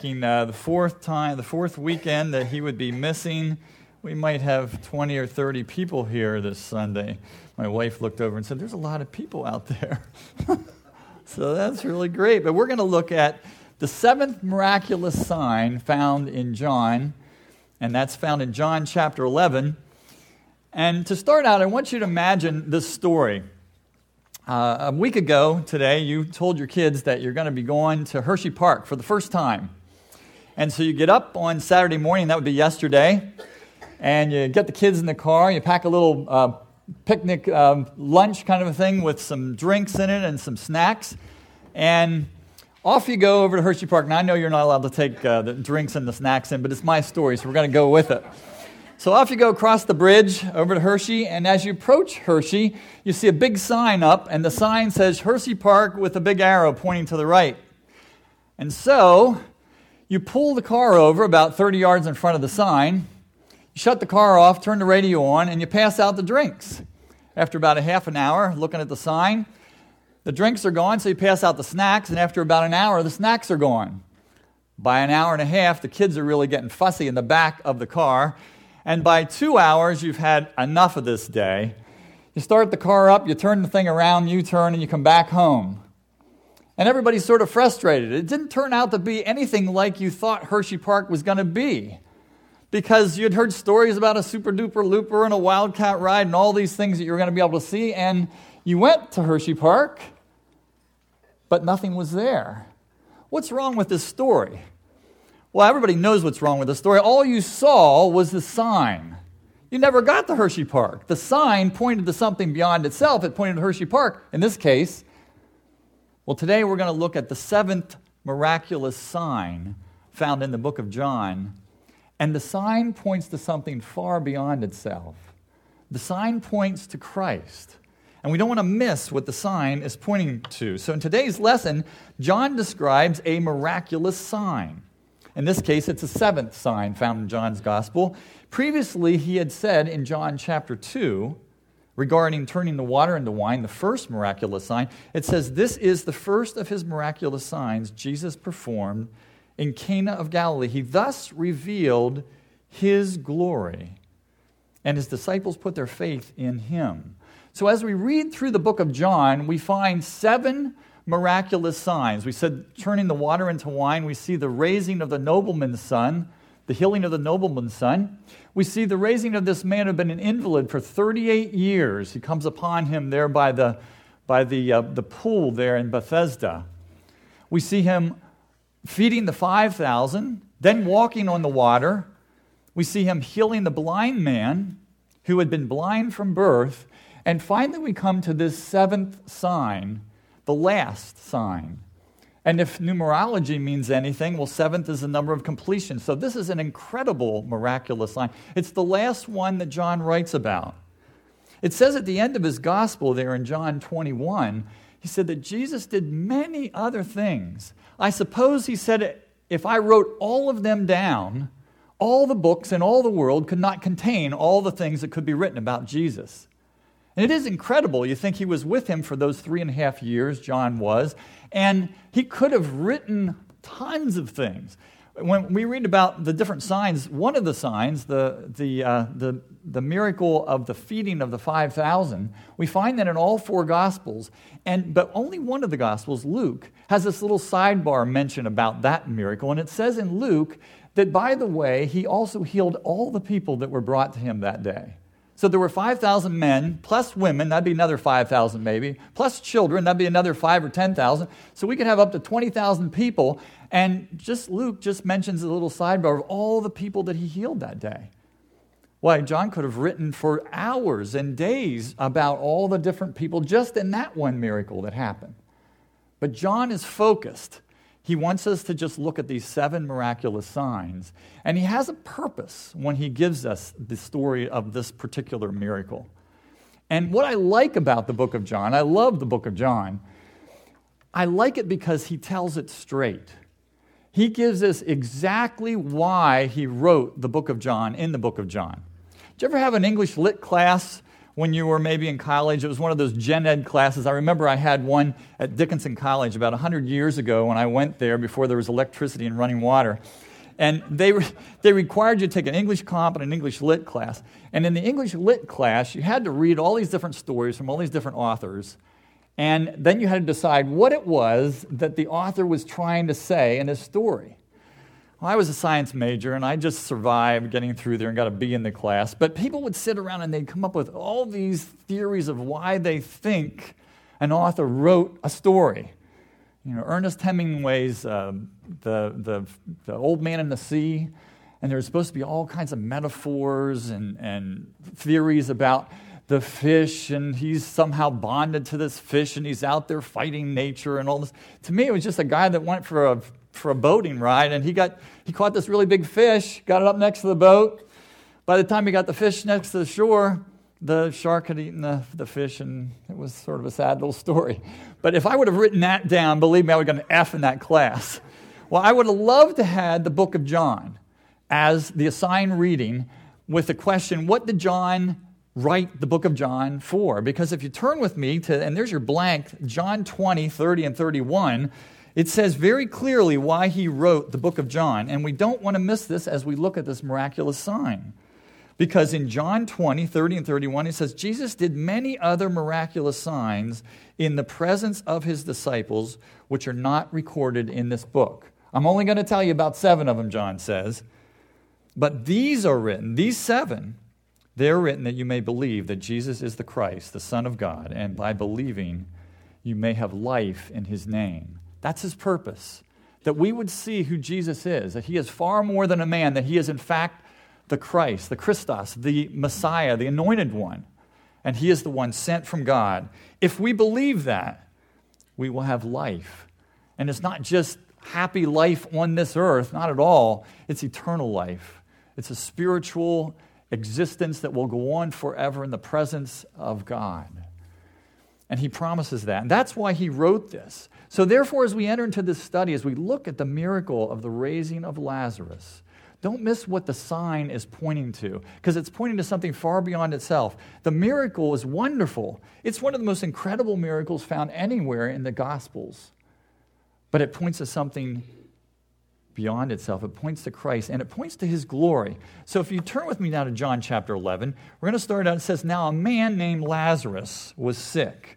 Thinking uh, the fourth time, the fourth weekend that he would be missing. We might have 20 or 30 people here this Sunday. My wife looked over and said, There's a lot of people out there. so that's really great. But we're going to look at the seventh miraculous sign found in John, and that's found in John chapter 11. And to start out, I want you to imagine this story. Uh, a week ago today, you told your kids that you're going to be going to Hershey Park for the first time. And so you get up on Saturday morning, that would be yesterday, and you get the kids in the car, you pack a little uh, picnic um, lunch kind of a thing with some drinks in it and some snacks, and off you go over to Hershey Park. Now, I know you're not allowed to take uh, the drinks and the snacks in, but it's my story, so we're going to go with it. So off you go across the bridge over to Hershey, and as you approach Hershey, you see a big sign up, and the sign says Hershey Park with a big arrow pointing to the right. And so you pull the car over about 30 yards in front of the sign, you shut the car off, turn the radio on, and you pass out the drinks. After about a half an hour, looking at the sign, the drinks are gone, so you pass out the snacks, and after about an hour, the snacks are gone. By an hour and a half, the kids are really getting fussy in the back of the car, and by two hours, you've had enough of this day. You start the car up, you turn the thing around, you turn, and you come back home and everybody's sort of frustrated. It didn't turn out to be anything like you thought Hershey Park was going to be. Because you'd heard stories about a super duper looper and a wildcat ride and all these things that you were going to be able to see, and you went to Hershey Park, but nothing was there. What's wrong with this story? Well, everybody knows what's wrong with the story. All you saw was the sign. You never got to Hershey Park. The sign pointed to something beyond itself. It pointed to Hershey Park. In this case, well, today we're going to look at the seventh miraculous sign found in the book of John. And the sign points to something far beyond itself. The sign points to Christ. And we don't want to miss what the sign is pointing to. So in today's lesson, John describes a miraculous sign. In this case, it's a seventh sign found in John's gospel. Previously, he had said in John chapter 2 regarding turning the water into wine, the first miraculous sign, it says, This is the first of his miraculous signs Jesus performed in Cana of Galilee. He thus revealed his glory, and his disciples put their faith in him. So, as we read through the book of John, we find seven miraculous signs. We said turning the water into wine, we see the raising of the nobleman's son the healing of the nobleman's son. We see the raising of this man who had been an invalid for 38 years. He comes upon him there by the, by the, uh, the pool there in Bethesda. We see him feeding the 5,000, then walking on the water. We see him healing the blind man who had been blind from birth. And finally, we come to this seventh sign, the last sign. And if numerology means anything, well, seventh is the number of completion. So this is an incredible, miraculous line. It's the last one that John writes about. It says at the end of his gospel there in John 21, he said that Jesus did many other things. I suppose he said, if I wrote all of them down, all the books in all the world could not contain all the things that could be written about Jesus. And it is incredible. You think he was with him for those three and a half years, John was, and he could have written tons of things. When we read about the different signs, one of the signs, the, the, uh, the, the miracle of the feeding of the 5,000, we find that in all four Gospels, and, but only one of the Gospels, Luke, has this little sidebar mention about that miracle. And it says in Luke that, by the way, he also healed all the people that were brought to him that day. So there were 5,000 men, plus women, that'd be another 5,000 maybe, plus children, that'd be another 5 or 10,000. So we could have up to 20,000 people. And just Luke just mentions a little sidebar of all the people that he healed that day. Why, John could have written for hours and days about all the different people just in that one miracle that happened. But John is focused. He wants us to just look at these seven miraculous signs. And he has a purpose when he gives us the story of this particular miracle. And what I like about the book of John, I love the book of John, I like it because he tells it straight. He gives us exactly why he wrote the book of John in the book of John. Did you ever have an English lit class when you were maybe in college? It was one of those gen ed classes. I remember I had one at Dickinson College about 100 years ago when I went there before there was electricity and running water. And they, they required you to take an English comp and an English lit class. And in the English lit class, you had to read all these different stories from all these different authors. And then you had to decide what it was that the author was trying to say in his story. Well, I was a science major and I just survived getting through there and got a B in the class. But people would sit around and they'd come up with all these theories of why they think an author wrote a story. You know, Ernest Hemingway's uh, the, the, the Old Man in the Sea, and there's supposed to be all kinds of metaphors and, and theories about the fish, and he's somehow bonded to this fish, and he's out there fighting nature and all this. To me, it was just a guy that went for a for a boating ride, and he got he caught this really big fish, got it up next to the boat. By the time he got the fish next to the shore, the shark had eaten the, the fish, and it was sort of a sad little story. But if I would have written that down, believe me, I would have gotten an F in that class. Well, I would have loved to had the book of John as the assigned reading with the question, what did John write the book of John for? Because if you turn with me to, and there's your blank, John 20, 30, and 31, it says very clearly why he wrote the book of John, and we don't want to miss this as we look at this miraculous sign. Because in John 20, 30, and 31, he says, Jesus did many other miraculous signs in the presence of his disciples, which are not recorded in this book. I'm only going to tell you about seven of them, John says. But these are written, these seven, they're written that you may believe that Jesus is the Christ, the Son of God, and by believing, you may have life in his name. That's his purpose. That we would see who Jesus is, that he is far more than a man, that he is in fact the Christ, the Christos, the Messiah, the anointed one. And he is the one sent from God. If we believe that, we will have life. And it's not just happy life on this earth, not at all. It's eternal life. It's a spiritual existence that will go on forever in the presence of God. And he promises that. And that's why he wrote this. So, therefore, as we enter into this study, as we look at the miracle of the raising of Lazarus, don't miss what the sign is pointing to, because it's pointing to something far beyond itself. The miracle is wonderful. It's one of the most incredible miracles found anywhere in the Gospels. But it points to something beyond itself. It points to Christ and it points to his glory. So if you turn with me now to John chapter 11, we're going to start out. It says, Now a man named Lazarus was sick.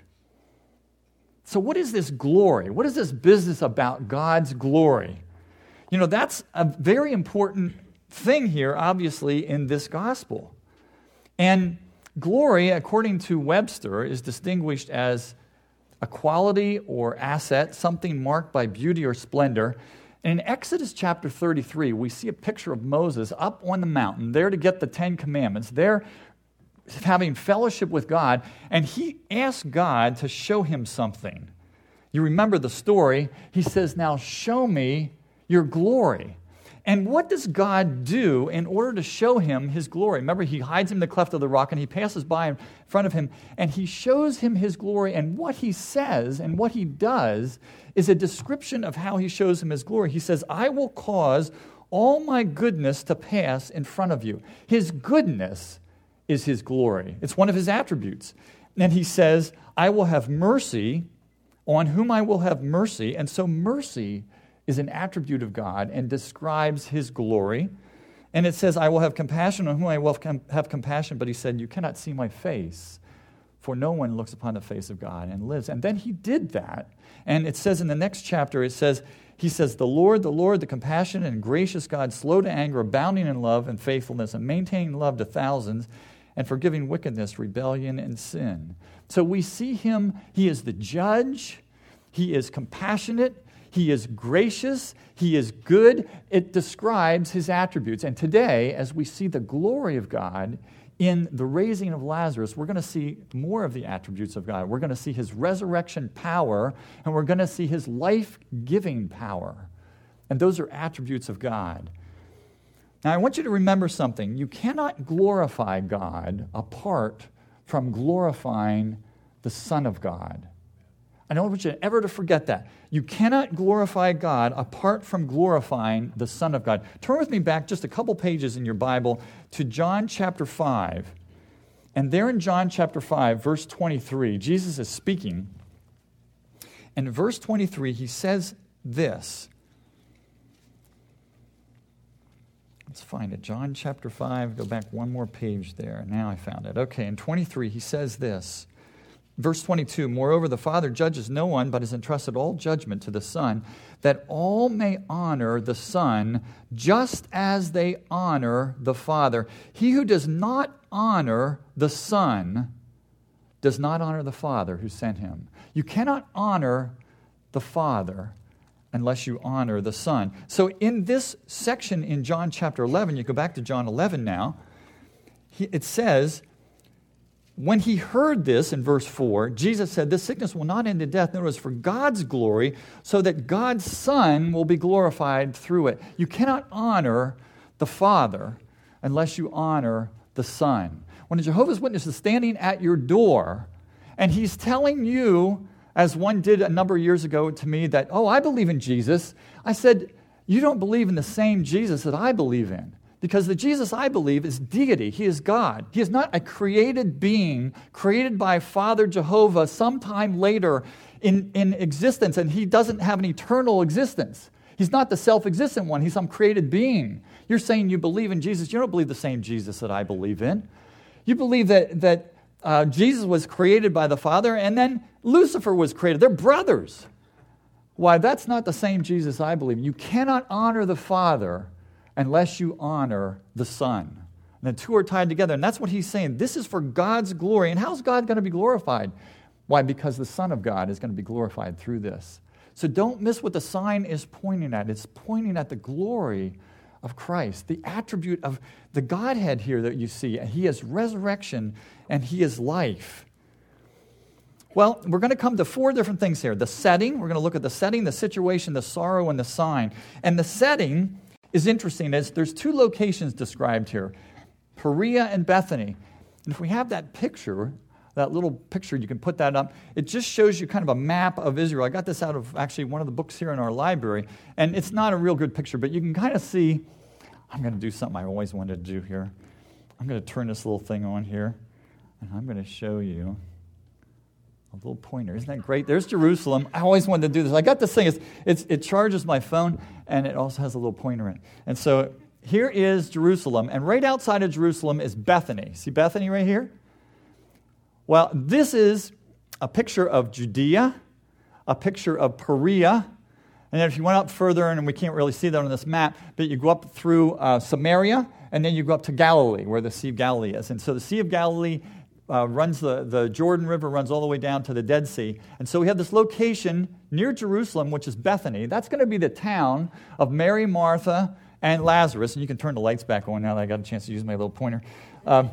So, what is this glory? What is this business about God's glory? You know, that's a very important thing here, obviously, in this gospel. And glory, according to Webster, is distinguished as a quality or asset, something marked by beauty or splendor. in Exodus chapter 33, we see a picture of Moses up on the mountain, there to get the Ten Commandments, there having fellowship with God, and he asks God to show him something. You remember the story. He says, Now show me your glory. And what does God do in order to show him his glory? Remember, he hides him in the cleft of the rock and he passes by in front of him and he shows him his glory. And what he says and what he does is a description of how he shows him his glory. He says, I will cause all my goodness to pass in front of you. His goodness is his glory, it's one of his attributes. And he says, I will have mercy on whom I will have mercy. And so, mercy is an attribute of God and describes his glory. And it says, I will have compassion on whom I will have compassion. But he said, You cannot see my face, for no one looks upon the face of God and lives. And then he did that. And it says in the next chapter, it says, He says, The Lord, the Lord, the compassionate and gracious God, slow to anger, abounding in love and faithfulness, and maintaining love to thousands, and forgiving wickedness, rebellion, and sin. So we see him, he is the judge, he is compassionate, he is gracious, he is good. It describes his attributes. And today, as we see the glory of God, in the raising of Lazarus, we're going to see more of the attributes of God. We're going to see his resurrection power, and we're going to see his life giving power. And those are attributes of God. Now, I want you to remember something. You cannot glorify God apart from glorifying the Son of God. I don't want you ever to forget that. You cannot glorify God apart from glorifying the Son of God. Turn with me back just a couple pages in your Bible to John chapter 5. And there in John chapter 5, verse 23, Jesus is speaking. And verse 23, he says this. Let's find it. John chapter 5, go back one more page there. Now I found it. Okay, in 23, he says this. Verse 22 Moreover, the Father judges no one, but has entrusted all judgment to the Son, that all may honor the Son just as they honor the Father. He who does not honor the Son does not honor the Father who sent him. You cannot honor the Father unless you honor the Son. So, in this section in John chapter 11, you go back to John 11 now, it says, when he heard this in verse 4, Jesus said, This sickness will not end in death. No, it was for God's glory, so that God's Son will be glorified through it. You cannot honor the Father unless you honor the Son. When a Jehovah's Witness is standing at your door and he's telling you, as one did a number of years ago to me, that, oh, I believe in Jesus, I said, You don't believe in the same Jesus that I believe in. Because the Jesus I believe is deity. He is God. He is not a created being created by Father Jehovah sometime later in, in existence, and he doesn't have an eternal existence. He's not the self existent one, he's some created being. You're saying you believe in Jesus. You don't believe the same Jesus that I believe in. You believe that, that uh, Jesus was created by the Father, and then Lucifer was created. They're brothers. Why, that's not the same Jesus I believe. You cannot honor the Father unless you honor the Son. And the two are tied together. And that's what he's saying. This is for God's glory. And how's God going to be glorified? Why? Because the Son of God is going to be glorified through this. So don't miss what the sign is pointing at. It's pointing at the glory of Christ, the attribute of the Godhead here that you see. He is resurrection and He is life. Well, we're going to come to four different things here the setting, we're going to look at the setting, the situation, the sorrow, and the sign. And the setting is interesting is there's two locations described here Perea and Bethany. And if we have that picture, that little picture, you can put that up. It just shows you kind of a map of Israel. I got this out of actually one of the books here in our library, and it's not a real good picture, but you can kind of see. I'm going to do something I always wanted to do here. I'm going to turn this little thing on here, and I'm going to show you a little pointer. Isn't that great? There's Jerusalem. I always wanted to do this. I got this thing. It's, it's, it charges my phone, and it also has a little pointer in it. And so here is Jerusalem, and right outside of Jerusalem is Bethany. See Bethany right here? Well, this is a picture of Judea, a picture of Perea, and then if you went up further, and we can't really see that on this map, but you go up through uh, Samaria, and then you go up to Galilee, where the Sea of Galilee is. And so the Sea of Galilee uh, runs the, the Jordan River runs all the way down to the Dead Sea. And so we have this location near Jerusalem, which is Bethany. That's going to be the town of Mary, Martha, and Lazarus. And you can turn the lights back on now that I got a chance to use my little pointer. Um,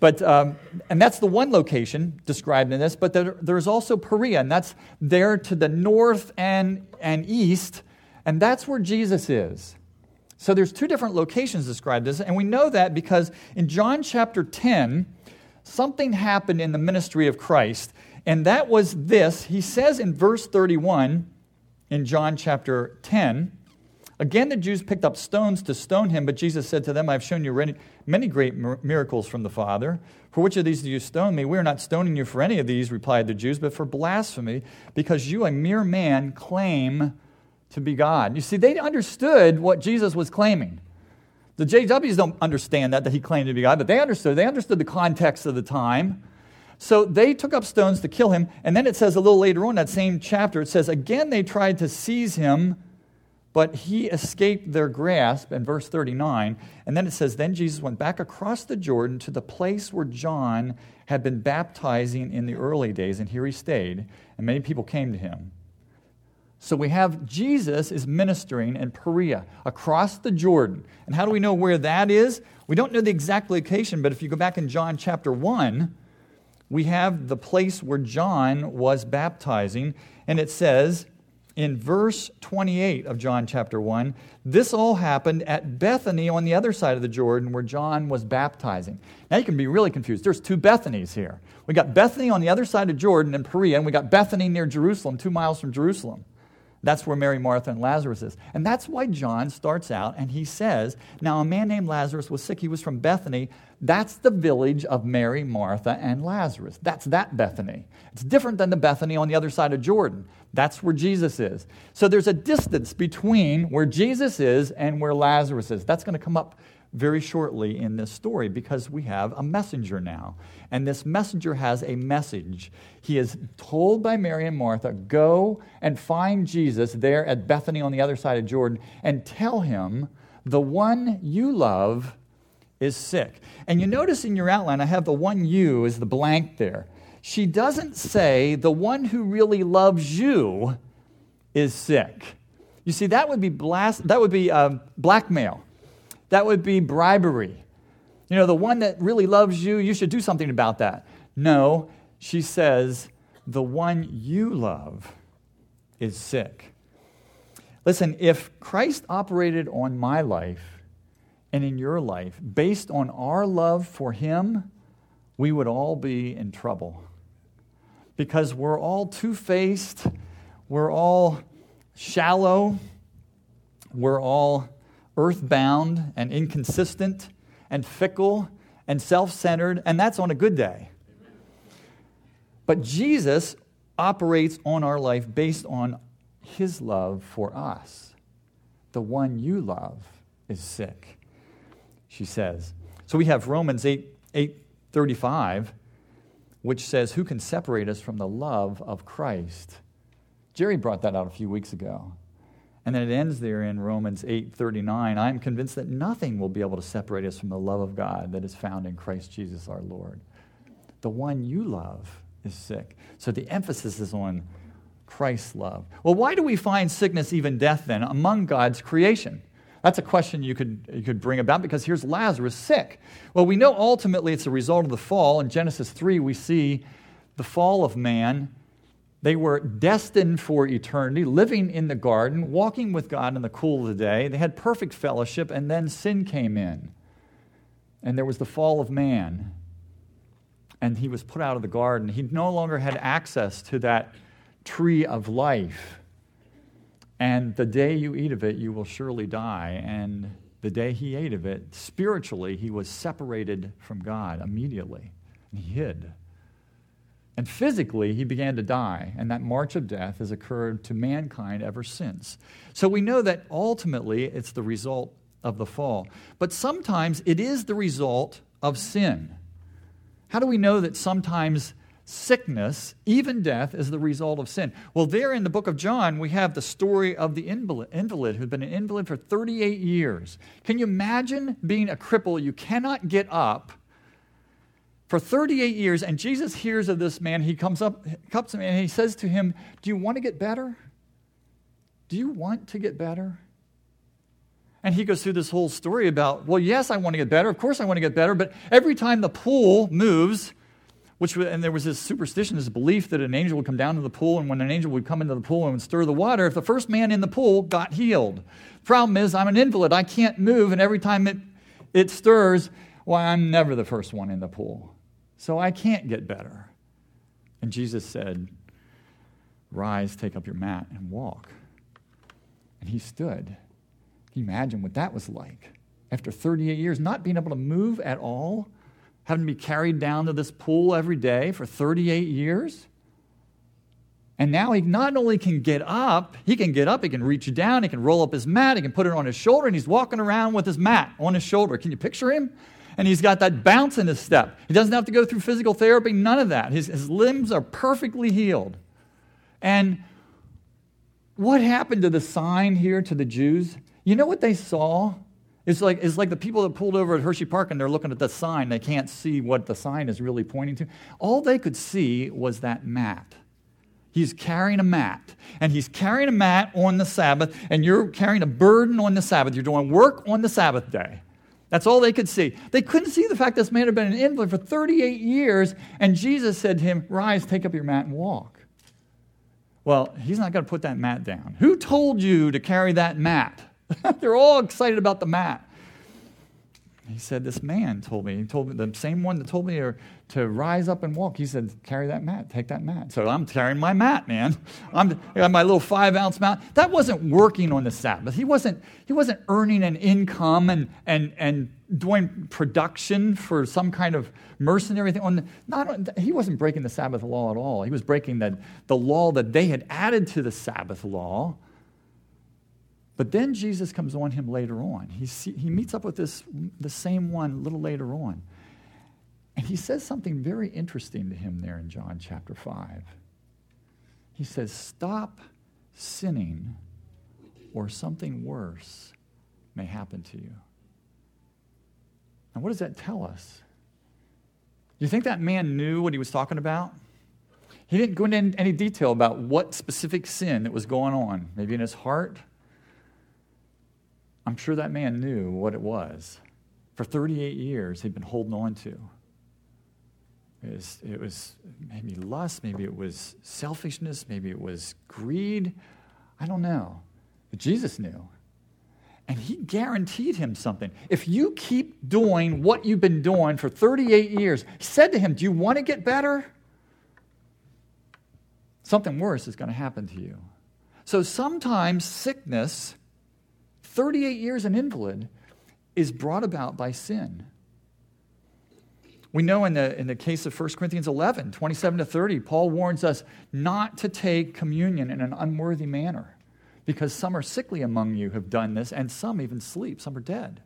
but, um, and that's the one location described in this, but there, there's also Perea, and that's there to the north and, and east, and that's where Jesus is. So there's two different locations described this, and we know that because in John chapter 10, something happened in the ministry of Christ, and that was this. He says in verse 31 in John chapter 10, Again, the Jews picked up stones to stone him, but Jesus said to them, I have shown you many great miracles from the Father. For which of these do you stone me? We are not stoning you for any of these, replied the Jews, but for blasphemy, because you, a mere man, claim to be God. You see, they understood what Jesus was claiming. The JWs don't understand that, that he claimed to be God, but they understood. They understood the context of the time. So they took up stones to kill him. And then it says a little later on, that same chapter, it says, Again they tried to seize him, but he escaped their grasp in verse 39. And then it says, Then Jesus went back across the Jordan to the place where John had been baptizing in the early days, and here he stayed, and many people came to him. So we have Jesus is ministering in Perea across the Jordan. And how do we know where that is? We don't know the exact location, but if you go back in John chapter 1, we have the place where John was baptizing, and it says in verse 28 of John chapter 1 this all happened at Bethany on the other side of the Jordan where John was baptizing. Now you can be really confused. There's two Bethanies here. We got Bethany on the other side of Jordan in Perea, and we got Bethany near Jerusalem, two miles from Jerusalem. That's where Mary, Martha, and Lazarus is. And that's why John starts out and he says, Now a man named Lazarus was sick. He was from Bethany. That's the village of Mary, Martha, and Lazarus. That's that Bethany. It's different than the Bethany on the other side of Jordan. That's where Jesus is. So there's a distance between where Jesus is and where Lazarus is. That's going to come up very shortly in this story because we have a messenger now. And this messenger has a message. He is told by Mary and Martha, Go and find Jesus there at Bethany on the other side of Jordan and tell him, The one you love is sick. And you notice in your outline, I have the one you is the blank there. She doesn't say, The one who really loves you is sick. You see, that would be, blast, that would be um, blackmail that would be bribery. You know, the one that really loves you, you should do something about that. No, she says, the one you love is sick. Listen, if Christ operated on my life and in your life based on our love for him, we would all be in trouble. Because we're all two faced, we're all shallow, we're all earthbound and inconsistent and fickle and self centered, and that's on a good day. But Jesus operates on our life based on his love for us. The one you love is sick, she says. So we have Romans 8, 8 35, which says, Who can separate us from the love of Christ? Jerry brought that out a few weeks ago. And then it ends there in Romans 8:39, I am convinced that nothing will be able to separate us from the love of God that is found in Christ Jesus our Lord. The one you love is sick. So the emphasis is on Christ's love. Well, why do we find sickness, even death, then, among God's creation? That's a question you could, you could bring about because here's Lazarus sick. Well, we know ultimately it's a result of the fall. In Genesis 3, we see the fall of man they were destined for eternity, living in the garden, walking with God in the cool of the day. They had perfect fellowship, and then sin came in. And there was the fall of man. And he was put out of the garden. He no longer had access to that tree of life. And the day you eat of it, you will surely die. And the day he ate of it, spiritually, he was separated from God immediately. And he hid. And physically, he began to die, and that march of death has occurred to mankind ever since. So we know that ultimately it's the result of the fall. But sometimes it is the result of sin. How do we know that sometimes sickness, even death, is the result of sin? Well, there in the book of John, we have the story of the invalid, who'd been an invalid for 38 years. Can you imagine being a cripple? You cannot get up for 38 years, and Jesus hears of this man. He comes up, comes to him, and he says to him, Do you want to get better? Do you want to get better? And he goes through this whole story about, well, yes, I want to get better. Of course, I want to get better. But every time the pool moves, which and there was this superstition, this belief that an angel would come down to the pool, and when an angel would come into the pool and would stir the water, if the first man in the pool got healed. Problem is, I'm an invalid. I can't move, and every time it, it stirs, well, I'm never the first one in the pool so I can't get better. And Jesus said, Rise, take up your mat, and walk. And he stood. Can you imagine what that was like? After 38 years, not being able to move at all, having to be carried down to this pool every day for 38 years. And now he not only can get up, he can get up, he can reach down, he can roll up his mat, he can put it on his shoulder, and he's walking around with his mat on his shoulder. Can you picture him? and he's got that bounce in his step. He doesn't have to go through physical therapy, none of that. His, his limbs are perfectly healed. And what happened to the sign here to the Jews? You know what they saw? It's like, it's like the people that pulled over at Hershey Park and they're looking at the sign. They can't see what the sign is really pointing to. All they could see was that mat. He's carrying a mat, and he's carrying a mat on the Sabbath, and you're carrying a burden on the Sabbath. You're doing work on the Sabbath day. That's all they could see. They couldn't see the fact this man had been an invalid for 38 years, and Jesus said to him, Rise, take up your mat, and walk. Well, he's not going to put that mat down. Who told you to carry that mat? They're all excited about the mat. He said, This man told me. He told me, the same one that told me to, to rise up and walk. He said, Carry that mat, take that mat. So I'm carrying my mat, man. I'm, I got my little five ounce mat. That wasn't working on the Sabbath. He wasn't, he wasn't earning an income and, and, and doing production for some kind of mercenary thing. On, not, he wasn't breaking the Sabbath law at all. He was breaking the, the law that they had added to the Sabbath law but then Jesus comes on him later on. He, see, he meets up with this, the same one a little later on. And he says something very interesting to him there in John chapter 5. He says, Stop sinning, or something worse may happen to you. Now, what does that tell us? Do you think that man knew what he was talking about? He didn't go into any detail about what specific sin that was going on, maybe in his heart, I'm sure that man knew what it was. For 38 years, he'd been holding on to. It was, it was maybe lust, maybe it was selfishness, maybe it was greed. I don't know. But Jesus knew. And he guaranteed him something. If you keep doing what you've been doing for 38 years, he said to him, Do you want to get better? Something worse is going to happen to you. So sometimes sickness 38 years an invalid is brought about by sin. We know in the, in the case of 1 Corinthians 11, 27 to 30, Paul warns us not to take communion in an unworthy manner because some are sickly among you have done this, and some even sleep, some are dead.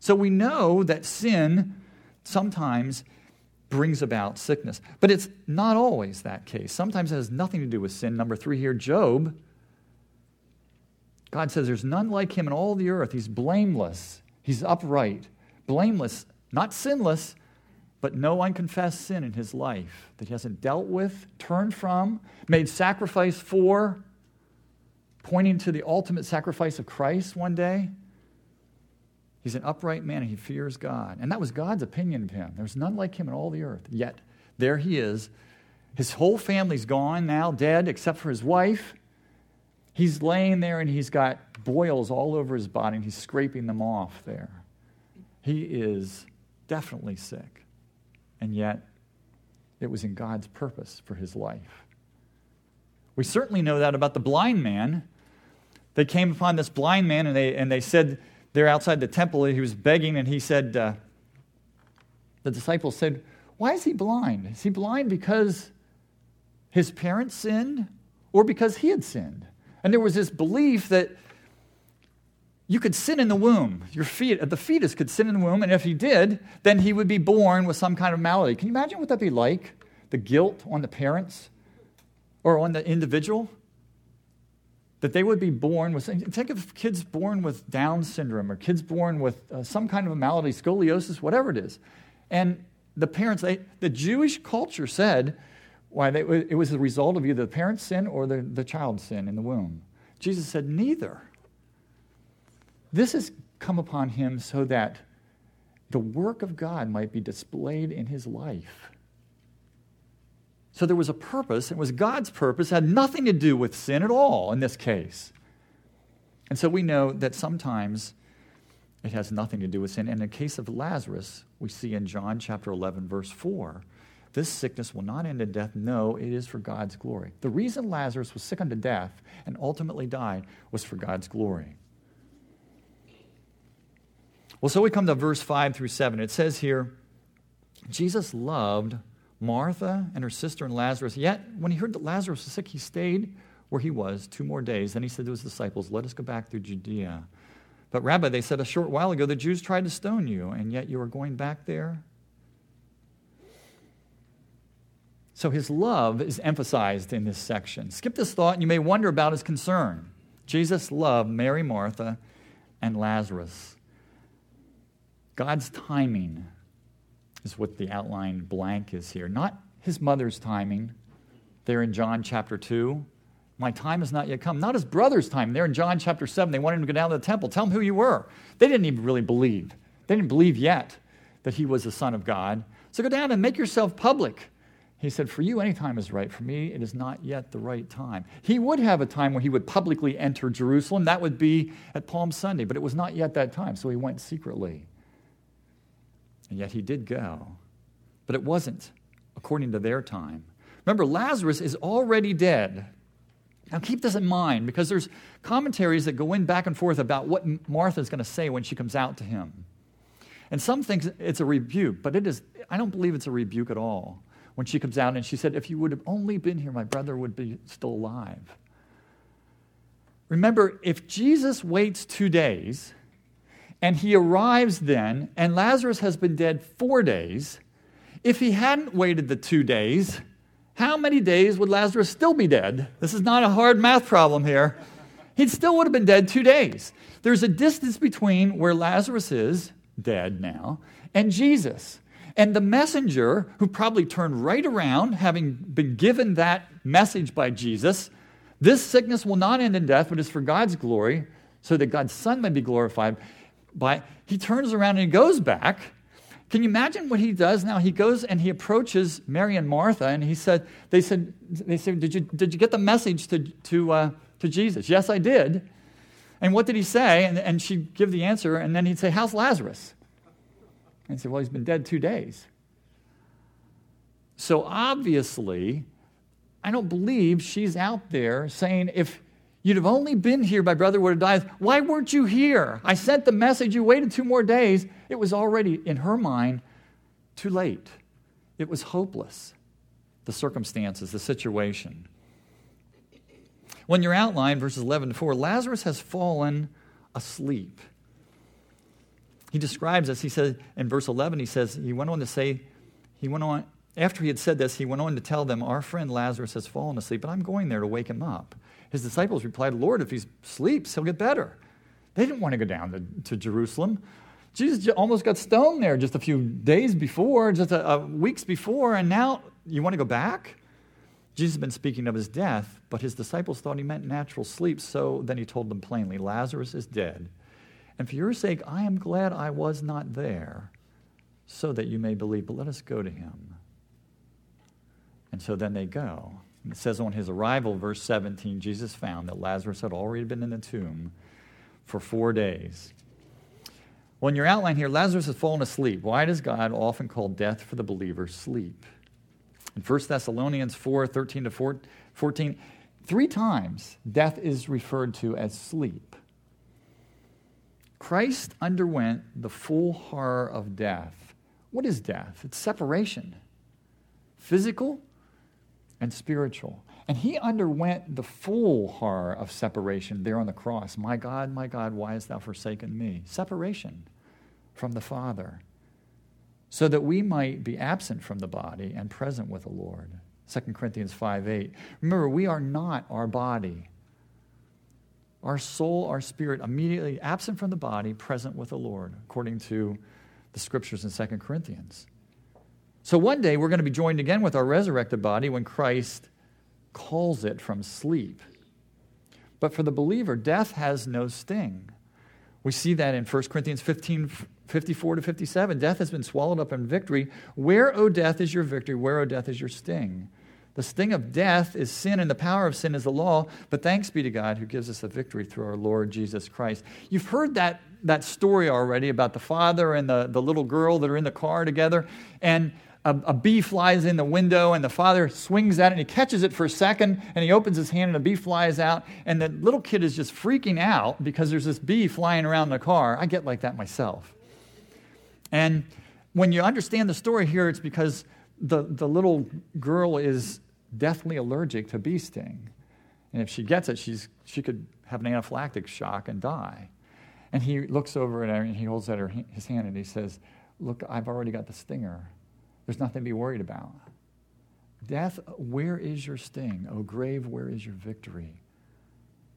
So we know that sin sometimes brings about sickness, but it's not always that case. Sometimes it has nothing to do with sin. Number three here, Job God says there's none like him in all the earth. He's blameless, he's upright, blameless, not sinless, but no unconfessed sin in his life that he hasn't dealt with, turned from, made sacrifice for, pointing to the ultimate sacrifice of Christ one day. He's an upright man and he fears God. And that was God's opinion of him. There's none like him in all the earth. Yet, there he is. His whole family's gone now, dead, except for his wife. He's laying there and he's got boils all over his body and he's scraping them off there. He is definitely sick. And yet, it was in God's purpose for his life. We certainly know that about the blind man. They came upon this blind man and they, and they said, they're outside the temple, he was begging, and he said, uh, the disciples said, Why is he blind? Is he blind because his parents sinned or because he had sinned? And there was this belief that you could sin in the womb. Your feet, the fetus could sin in the womb, and if he did, then he would be born with some kind of malady. Can you imagine what that'd be like? The guilt on the parents or on the individual? That they would be born with, think of kids born with Down syndrome or kids born with uh, some kind of a malady, scoliosis, whatever it is. And the parents, they, the Jewish culture said, why it was the result of either the parent's sin or the, the child's sin in the womb. Jesus said, Neither. This has come upon him so that the work of God might be displayed in his life. So there was a purpose, it was God's purpose, had nothing to do with sin at all in this case. And so we know that sometimes it has nothing to do with sin. And in the case of Lazarus, we see in John chapter 11, verse 4, this sickness will not end in death. No, it is for God's glory. The reason Lazarus was sick unto death and ultimately died was for God's glory. Well, so we come to verse 5 through 7. It says here Jesus loved Martha and her sister and Lazarus. Yet, when he heard that Lazarus was sick, he stayed where he was two more days. Then he said to his disciples, Let us go back through Judea. But, Rabbi, they said a short while ago, the Jews tried to stone you, and yet you are going back there? So his love is emphasized in this section. Skip this thought, and you may wonder about his concern. Jesus loved Mary, Martha, and Lazarus. God's timing is what the outline blank is here, not his mother's timing. There in John chapter 2. My time has not yet come. Not his brother's time. There in John chapter 7, they wanted him to go down to the temple. Tell him who you were. They didn't even really believe. They didn't believe yet that he was the Son of God. So go down and make yourself public. He said, For you, any time is right. For me, it is not yet the right time. He would have a time where he would publicly enter Jerusalem. That would be at Palm Sunday, but it was not yet that time, so he went secretly. And yet he did go. But it wasn't according to their time. Remember, Lazarus is already dead. Now keep this in mind because there's commentaries that go in back and forth about what Martha is going to say when she comes out to him. And some think it's a rebuke, but it is, I don't believe it's a rebuke at all. When she comes out and she said, If you would have only been here, my brother would be still alive. Remember, if Jesus waits two days and he arrives then, and Lazarus has been dead four days, if he hadn't waited the two days, how many days would Lazarus still be dead? This is not a hard math problem here. He still would have been dead two days. There's a distance between where Lazarus is, dead now, and Jesus. And the messenger, who probably turned right around, having been given that message by Jesus, this sickness will not end in death, but is for God's glory, so that God's Son may be glorified. By, he turns around and he goes back can you imagine what he does now? He goes and he approaches Mary and Martha, and he said, they said, they said, did you, did you get the message to, to, uh, to Jesus? Yes, I did. And what did he say? And, and she'd give the answer, and then he'd say, How's Lazarus? And he said, Well, he's been dead two days. So obviously, I don't believe she's out there saying, If you'd have only been here, my brother would have died. Why weren't you here? I sent the message, you waited two more days. It was already, in her mind, too late. It was hopeless, the circumstances, the situation. When you're outlined, verses 11 to 4, Lazarus has fallen asleep. He describes this. He says in verse 11, he says, he went on to say, he went on, after he had said this, he went on to tell them, Our friend Lazarus has fallen asleep, but I'm going there to wake him up. His disciples replied, Lord, if he sleeps, he'll get better. They didn't want to go down to, to Jerusalem. Jesus almost got stoned there just a few days before, just a, a weeks before, and now you want to go back? Jesus had been speaking of his death, but his disciples thought he meant natural sleep, so then he told them plainly, Lazarus is dead. And for your sake, I am glad I was not there, so that you may believe, but let us go to him. And so then they go. It says on his arrival, verse 17, Jesus found that Lazarus had already been in the tomb for four days. Well, in your outline here, Lazarus has fallen asleep. Why does God often call death for the believer sleep? In 1 Thessalonians 4 13 to 14, three times death is referred to as sleep. Christ underwent the full horror of death. What is death? It's separation, physical and spiritual. And he underwent the full horror of separation there on the cross. My God, my God, why hast thou forsaken me? Separation from the Father, so that we might be absent from the body and present with the Lord. 2 Corinthians 5 8. Remember, we are not our body. Our soul, our spirit, immediately absent from the body, present with the Lord, according to the scriptures in 2 Corinthians. So one day we're going to be joined again with our resurrected body when Christ calls it from sleep. But for the believer, death has no sting. We see that in 1 Corinthians 15 54 to 57. Death has been swallowed up in victory. Where, O death, is your victory? Where, O death, is your sting? The sting of death is sin, and the power of sin is the law. But thanks be to God who gives us the victory through our Lord Jesus Christ. You've heard that, that story already about the father and the, the little girl that are in the car together. And a, a, bee flies in the window, and the father swings at it, and he catches it for a second, and he opens his hand, and a bee flies out, and the little kid is just freaking out because there's this bee flying around the car. I get like that myself. And when you understand the story here, it's because the, the little girl is deathly allergic to bee sting. And if she gets it, she's, she could have an anaphylactic shock and die. And he looks over at her and he holds out her, his hand and he says, Look, I've already got the stinger. There's nothing to be worried about. Death, where is your sting? O grave, where is your victory?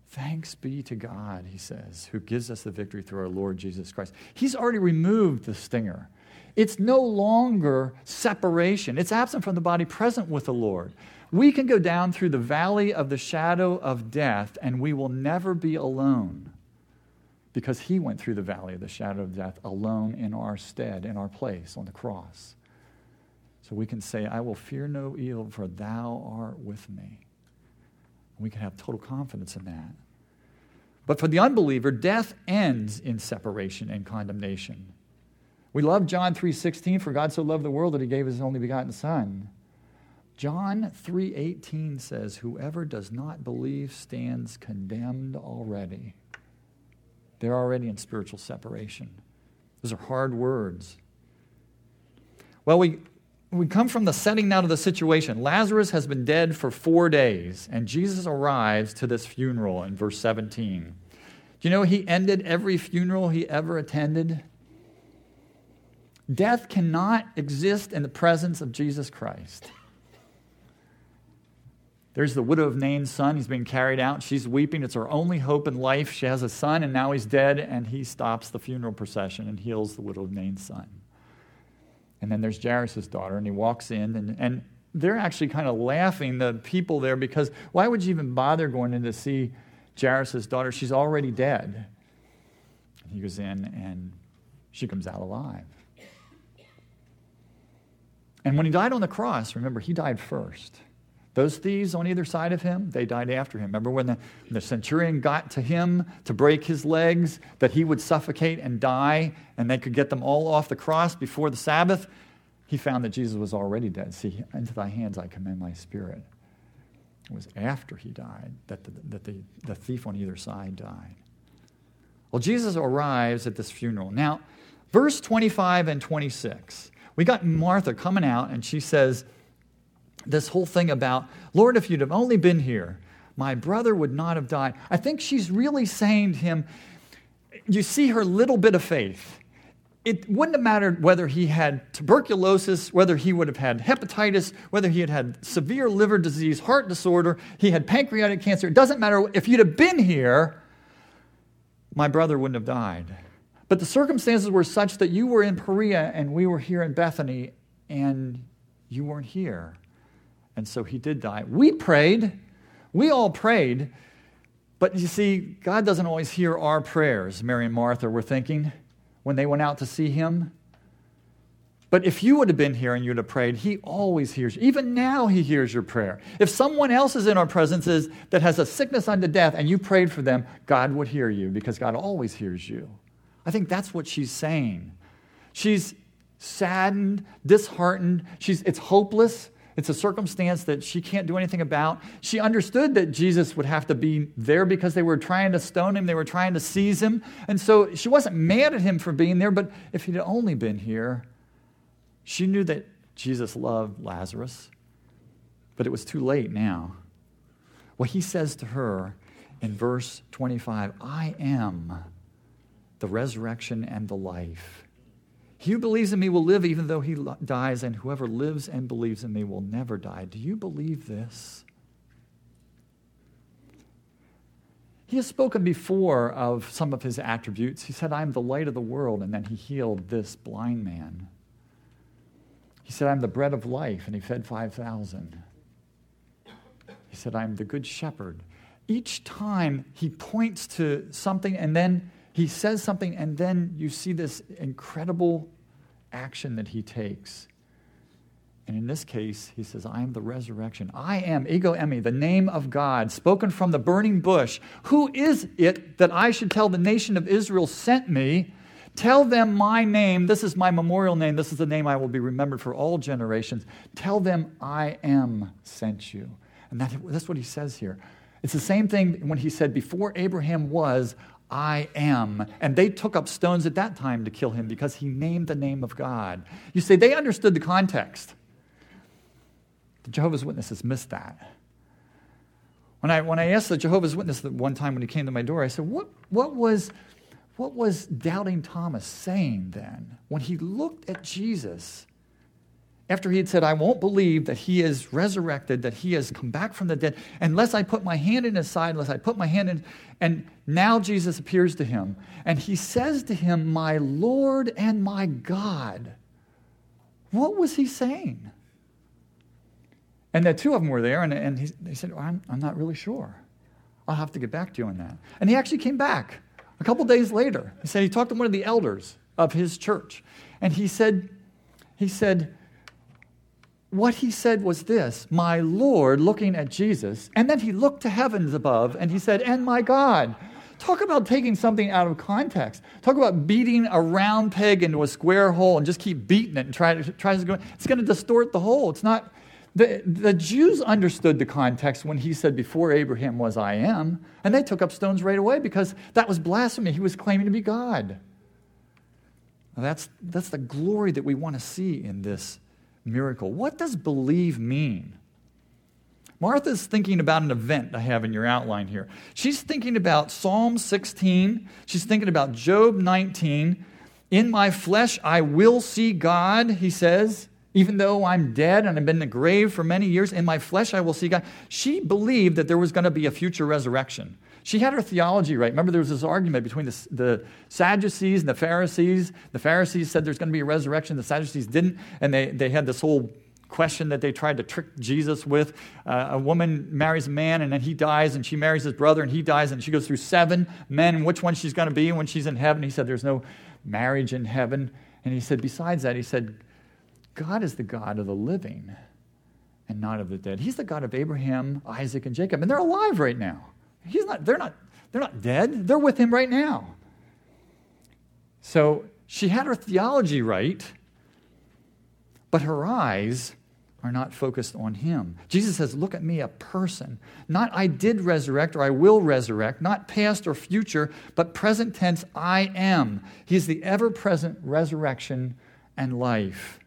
Thanks be to God, he says, who gives us the victory through our Lord Jesus Christ. He's already removed the stinger. It's no longer separation, it's absent from the body, present with the Lord. We can go down through the valley of the shadow of death, and we will never be alone because he went through the valley of the shadow of death alone in our stead, in our place on the cross. So we can say, I will fear no evil, for thou art with me. We can have total confidence in that. But for the unbeliever, death ends in separation and condemnation. We love John 3:16 for God so loved the world that he gave his only begotten son. John 3:18 says whoever does not believe stands condemned already. They're already in spiritual separation. Those are hard words. Well, we we come from the setting now to the situation. Lazarus has been dead for four days, and Jesus arrives to this funeral in verse 17. Do you know he ended every funeral he ever attended? Death cannot exist in the presence of Jesus Christ. There's the widow of Nain's son. He's being carried out. She's weeping. It's her only hope in life. She has a son, and now he's dead, and he stops the funeral procession and heals the widow of Nain's son. And then there's Jairus' daughter, and he walks in, and, and they're actually kind of laughing, the people there, because why would you even bother going in to see Jairus' daughter? She's already dead. And he goes in, and she comes out alive. And when he died on the cross, remember, he died first. Those thieves on either side of him, they died after him. Remember when the, when the centurion got to him to break his legs, that he would suffocate and die, and they could get them all off the cross before the Sabbath? He found that Jesus was already dead. See, into thy hands I commend my spirit. It was after he died that the, that the, the thief on either side died. Well, Jesus arrives at this funeral. Now, verse 25 and 26, we got Martha coming out, and she says, this whole thing about, Lord, if you'd have only been here, my brother would not have died. I think she's really saying to him, you see her little bit of faith. It wouldn't have mattered whether he had tuberculosis, whether he would have had hepatitis, whether he had had severe liver disease, heart disorder, he had pancreatic cancer. It doesn't matter. If you'd have been here, my brother wouldn't have died. But the circumstances were such that you were in Perea and we were here in Bethany and you weren't here. And so he did die. We prayed. We all prayed. But you see, God doesn't always hear our prayers, Mary and Martha were thinking when they went out to see him. But if you would have been here and you'd have prayed, he always hears you. Even now, he hears your prayer. If someone else is in our presences that has a sickness unto death and you prayed for them, God would hear you because God always hears you. I think that's what she's saying. She's saddened, disheartened. She's, it's hopeless. It's a circumstance that she can't do anything about. She understood that Jesus would have to be there because they were trying to stone him, they were trying to seize him. And so she wasn't mad at him for being there, but if he'd only been here, she knew that Jesus loved Lazarus, but it was too late now. What he says to her in verse 25, I am the resurrection and the life. He who believes in me will live even though he dies, and whoever lives and believes in me will never die. Do you believe this? He has spoken before of some of his attributes. He said, I am the light of the world, and then he healed this blind man. He said, I'm the bread of life, and he fed 5,000. He said, I'm the good shepherd. Each time he points to something and then he says something, and then you see this incredible action that he takes. And in this case, he says, I am the resurrection. I am, ego eimi, the name of God, spoken from the burning bush. Who is it that I should tell the nation of Israel sent me? Tell them my name. This is my memorial name. This is the name I will be remembered for all generations. Tell them I am sent you. And that, that's what he says here. It's the same thing when he said, Before Abraham was, I am. And they took up stones at that time to kill him because he named the name of God. You say they understood the context. The Jehovah's Witnesses missed that. When I, when I asked the Jehovah's Witness one time when he came to my door, I said, What, what, was, what was doubting Thomas saying then when he looked at Jesus after he had said, I won't believe that he is resurrected, that he has come back from the dead, unless I put my hand in his side, unless I put my hand in. And now Jesus appears to him, and he says to him, My Lord and my God. What was he saying? And the two of them were there, and, and he, they said, well, I'm, I'm not really sure. I'll have to get back to you on that. And he actually came back a couple days later. He said he talked to one of the elders of his church, and he said, he said, what he said was this My Lord, looking at Jesus, and then he looked to heavens above and he said, And my God. Talk about taking something out of context. Talk about beating a round peg into a square hole and just keep beating it and try to, try to go. It's going to distort the hole. It's not. The, the Jews understood the context when he said, Before Abraham was I am, and they took up stones right away because that was blasphemy. He was claiming to be God. That's, that's the glory that we want to see in this miracle. What does believe mean? Martha's thinking about an event I have in your outline here. She's thinking about Psalm 16. She's thinking about Job 19. In my flesh, I will see God, he says. Even though I'm dead and I've been in the grave for many years, in my flesh, I will see God. She believed that there was going to be a future resurrection. She had her theology right. Remember, there was this argument between the, the, Sadducees and the Pharisees. The Pharisees said there's going to be a resurrection, the Sadducees didn't, and they, they had this whole question that they tried to trick Jesus with. Uh, a woman marries a man and then he dies, and she marries his brother and he dies, and she goes through seven men, which one she's going to be when she's in heaven. He said, There's no marriage in heaven. And he said, Besides that, he said, God is the God of the living and not of the dead. He's the God of Abraham, Isaac, and Jacob, and they're alive right now. He's not, they're, not, they're not dead, they're with him right now. So she had her theology right, but her eyes are not focused on him. Jesus says, Look at me, a person. Not I did resurrect or I will resurrect, not past or future, but present tense, I am. He is the ever present resurrection and life.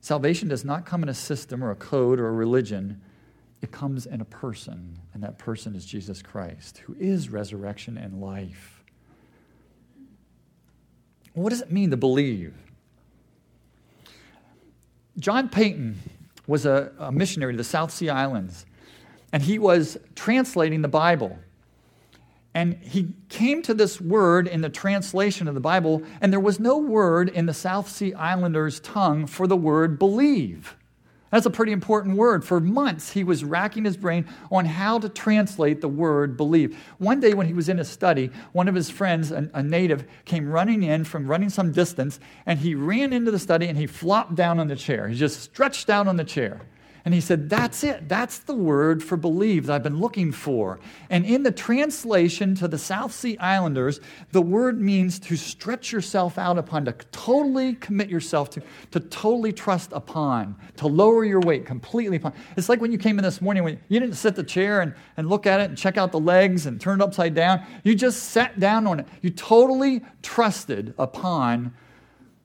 Salvation does not come in a system or a code or a religion. It comes in a person, and that person is Jesus Christ, who is resurrection and life. What does it mean to believe? John Paton was a, a, missionary to the South Sea Islands, and he was translating the Bible. And he came to this word in the translation of the Bible, and there was no word in the South Sea Islanders' tongue for the word believe. That's a pretty important word. For months, he was racking his brain on how to translate the word believe. One day, when he was in his study, one of his friends, a, native, came running in from running some distance, and he ran into the study and he flopped down on the chair. He just stretched out on the chair. And he said, That's it. That's the word for believe that I've been looking for. And in the translation to the South Sea Islanders, the word means to stretch yourself out upon, to totally commit yourself to, to totally trust upon, to lower your weight completely upon. It's like when you came in this morning, when you didn't sit the chair and, and look at it and check out the legs and turn it upside down. You just sat down on it. You totally trusted upon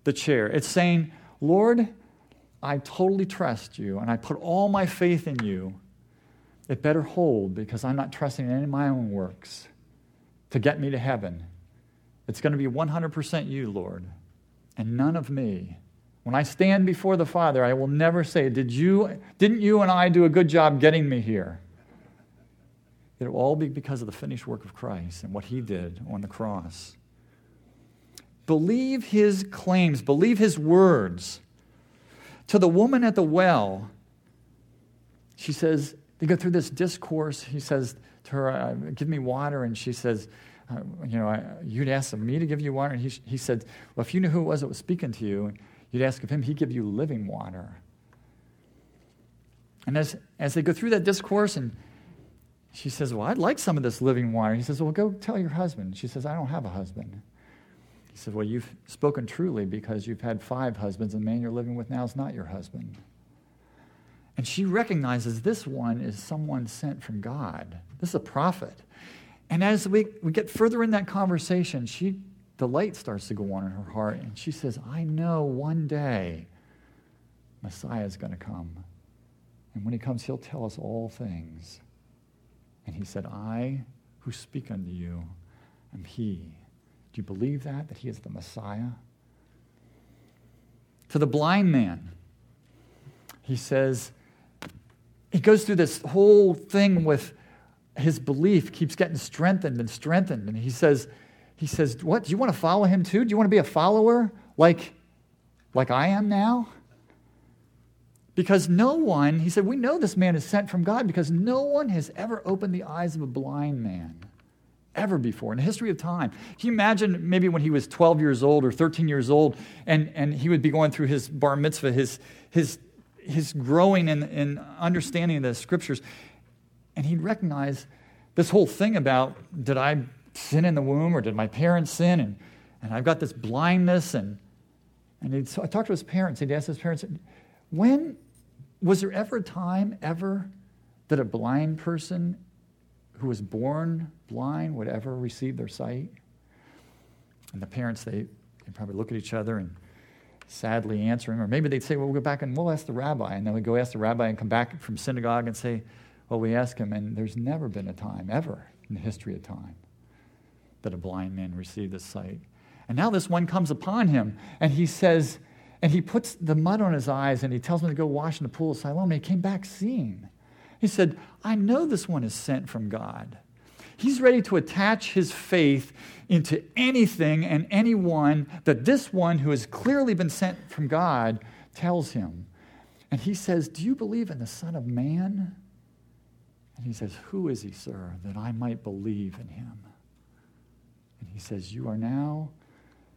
the chair. It's saying, Lord, I totally trust you and I put all my faith in you, it better hold because I'm not trusting in any of my own works to get me to heaven. It's going to be 100% you, Lord, and none of me. When I stand before the Father, I will never say, Did you, Didn't you and I do a good job getting me here? It will all be because of the finished work of Christ and what he did on the cross. Believe his claims, believe his words. To the woman at the well, she says, they go through this discourse. He says to her, uh, Give me water. And she says, uh, You know, you'd ask of me to give you water. And he, he said, Well, if you knew who it was that was speaking to you, you'd ask of him, he'd give you living water. And as, as they go through that discourse, and she says, Well, I'd like some of this living water. He says, Well, go tell your husband. She says, I don't have a husband. He said, Well, you've spoken truly because you've had five husbands, and the man you're living with now is not your husband. And she recognizes this one is someone sent from God. This is a prophet. And as we, we get further in that conversation, she the light starts to go on in her heart, and she says, I know one day Messiah is going to come. And when he comes, he'll tell us all things. And he said, I who speak unto you am he. Do you believe that, that he is the Messiah? To the blind man, he says, he goes through this whole thing with his belief keeps getting strengthened and strengthened. And he says, he says, What? Do you want to follow him too? Do you want to be a follower like, like I am now? Because no one, he said, we know this man is sent from God because no one has ever opened the eyes of a blind man ever before in the history of time. Can you imagine maybe when he was 12 years old or 13 years old and, and he would be going through his bar mitzvah, his, his, his growing in, in understanding the scriptures, and he'd recognize this whole thing about did I sin in the womb or did my parents sin? And, and I've got this blindness. And, and he'd, so I talked to his parents. He'd ask his parents, when was there ever a time, ever, that a blind person who was born blind would ever receive their sight? And the parents, they, they probably look at each other and sadly answer him. Or maybe they'd say, well, we'll go back and we'll ask the rabbi. And then we'd go ask the rabbi and come back from synagogue and say, well, we ask him. And there's never been a time, ever, in the history of time, that a blind man received his sight. And now this one comes upon him, and he says, and he puts the mud on his eyes and he tells him to go wash in the pool of Siloam. And he came back seeing. He said, I know this one is sent from God. He's ready to attach his faith into anything and anyone that this one who has clearly been sent from God tells him. And he says, Do you believe in the Son of Man? And he says, Who is he, sir, that I might believe in him? And he says, You are now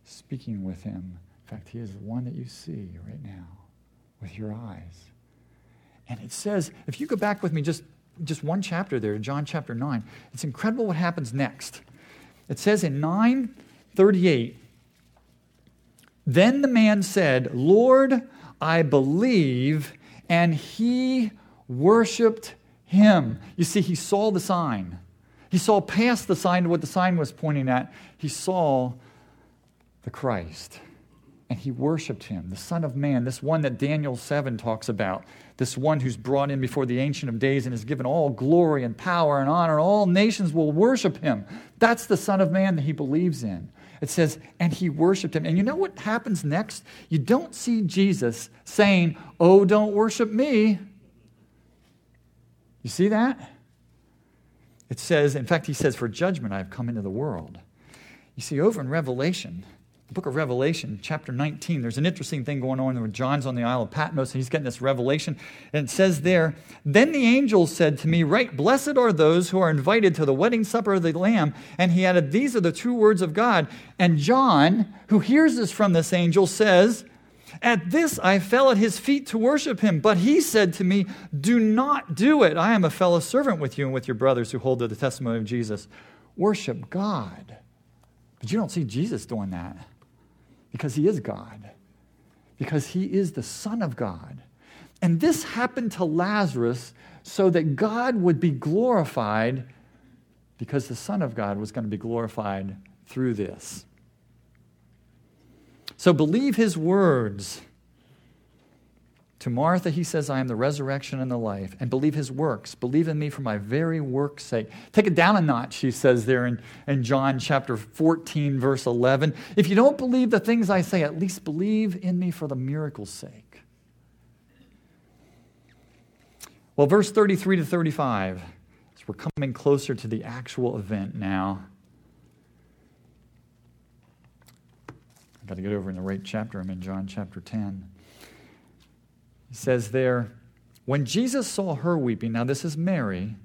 speaking with him in fact, he is the one that you see right now with your eyes. And it says, if you go back with me just, just one chapter there, John chapter 9, it's incredible what happens next. It says in 938, then the man said, Lord, I believe, and he worshiped him. You see, he saw the sign. He saw past the sign to what the sign was pointing at. He saw the Christ and he worshiped him, the Son of Man, this one that Daniel 7 talks about, this one who's brought in before the Ancient of Days and is given all glory and power and honor. All nations will worship him. That's the Son of Man that he believes in. It says, and he worshiped him. And you know what happens next? You don't see Jesus saying, Oh, don't worship me. You see that? It says, in fact, he says, For judgment I have come into the world. You see, over in Revelation, the book of Revelation, chapter 19, there's an interesting thing going on where John's on the Isle of Patmos and he's getting this revelation. And it says there, Then the angel said to me, Write, blessed are those who are invited to the wedding supper of the Lamb. And he added, These are the true words of God. And John, who hears this from this angel, says, At this I fell at his feet to worship him. But he said to me, Do not do it. I am a fellow servant with you and with your brothers who hold to the testimony of Jesus. Worship God. But you don't see Jesus doing that because he is God, because he is the Son of God. And this happened to Lazarus so that God would be glorified because the Son of God was going to be glorified through this. So believe his words. To Martha, he says, I am the resurrection and the life. And believe his works. Believe in me for my very work's sake. Take it down a notch, he says there in, in John chapter 14, verse 11. If you don't believe the things I say, at least believe in me for the miracle's sake. Well, verse 33 to 35, as we're coming closer to the actual event now. I've got to get over in the right chapter. I'm in John chapter 10. He says there, when Jesus saw her weeping, now this is Mary,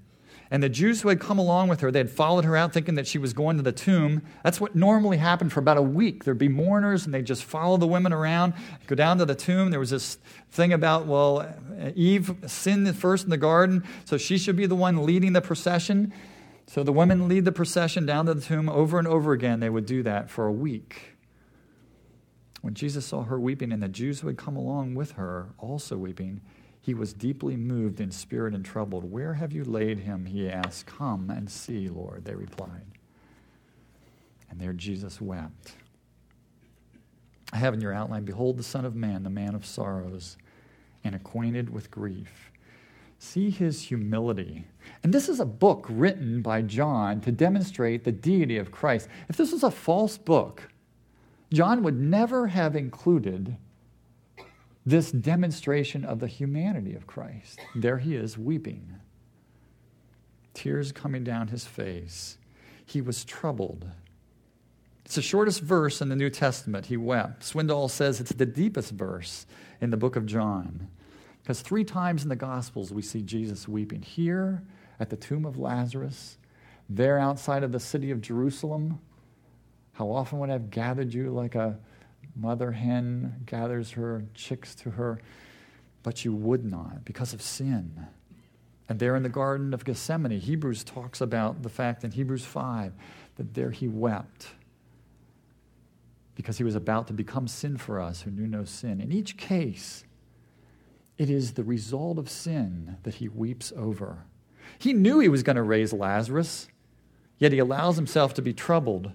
and the Jews who had come along with her, they had followed her out thinking that she was going to the tomb. That's what normally happened for about a week. There'd be mourners, and they'd just follow the women around, go down to the tomb. There was this thing about, well, Eve sinned first in the garden, so she should be the one leading the procession. So the women lead the procession down to the tomb over and over again. They would do that for a week. When Jesus saw her weeping and the Jews who had come along with her also weeping, he was deeply moved in spirit and troubled. Where have you laid him? He asked. Come and see, Lord, they replied. And there Jesus wept. I have in your outline Behold the Son of Man, the man of sorrows, and acquainted with grief. See his humility. And this is a book written by John to demonstrate the deity of Christ. If this was a false book, John would never have included this demonstration of the humanity of Christ. There he is weeping, tears coming down his face. He was troubled. It's the shortest verse in the New Testament. He wept. Swindoll says it's the deepest verse in the book of John. Because three times in the Gospels we see Jesus weeping. Here at the tomb of Lazarus, there outside of the city of Jerusalem. How often would I have gathered you like a mother hen gathers her chicks to her? But you would not because of sin. And there in the Garden of Gethsemane, Hebrews talks about the fact in Hebrews 5 that there he wept because he was about to become sin for us who knew no sin. In each case, it is the result of sin that he weeps over. He knew he was going to raise Lazarus, yet he allows himself to be troubled.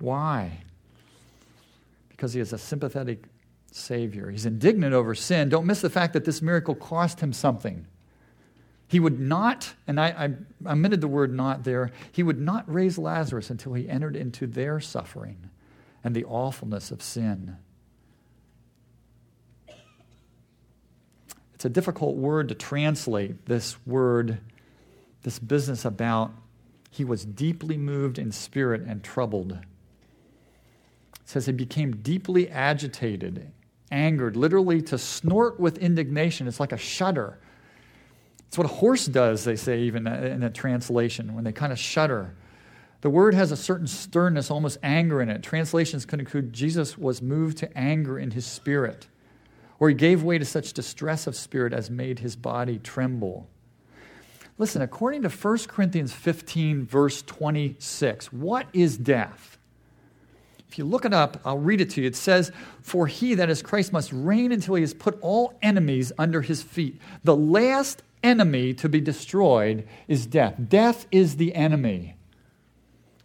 Why? Because he is a sympathetic Savior. He's indignant over sin. Don't miss the fact that this miracle cost him something. He would not, and I, I omitted the word not there, he would not raise Lazarus until he entered into their suffering and the awfulness of sin. It's a difficult word to translate, this word, this business about he was deeply moved in spirit and troubled. Says he became deeply agitated, angered, literally to snort with indignation. It's like a shudder. It's what a horse does, they say, even in a translation, when they kind of shudder. The word has a certain sternness, almost anger in it. Translations could include Jesus was moved to anger in his spirit, or he gave way to such distress of spirit as made his body tremble. Listen, according to 1 Corinthians 15, verse 26, what is death? If you look it up, I'll read it to you. It says, For he, that is Christ, must reign until he has put all enemies under his feet. The last enemy to be destroyed is death. Death is the enemy.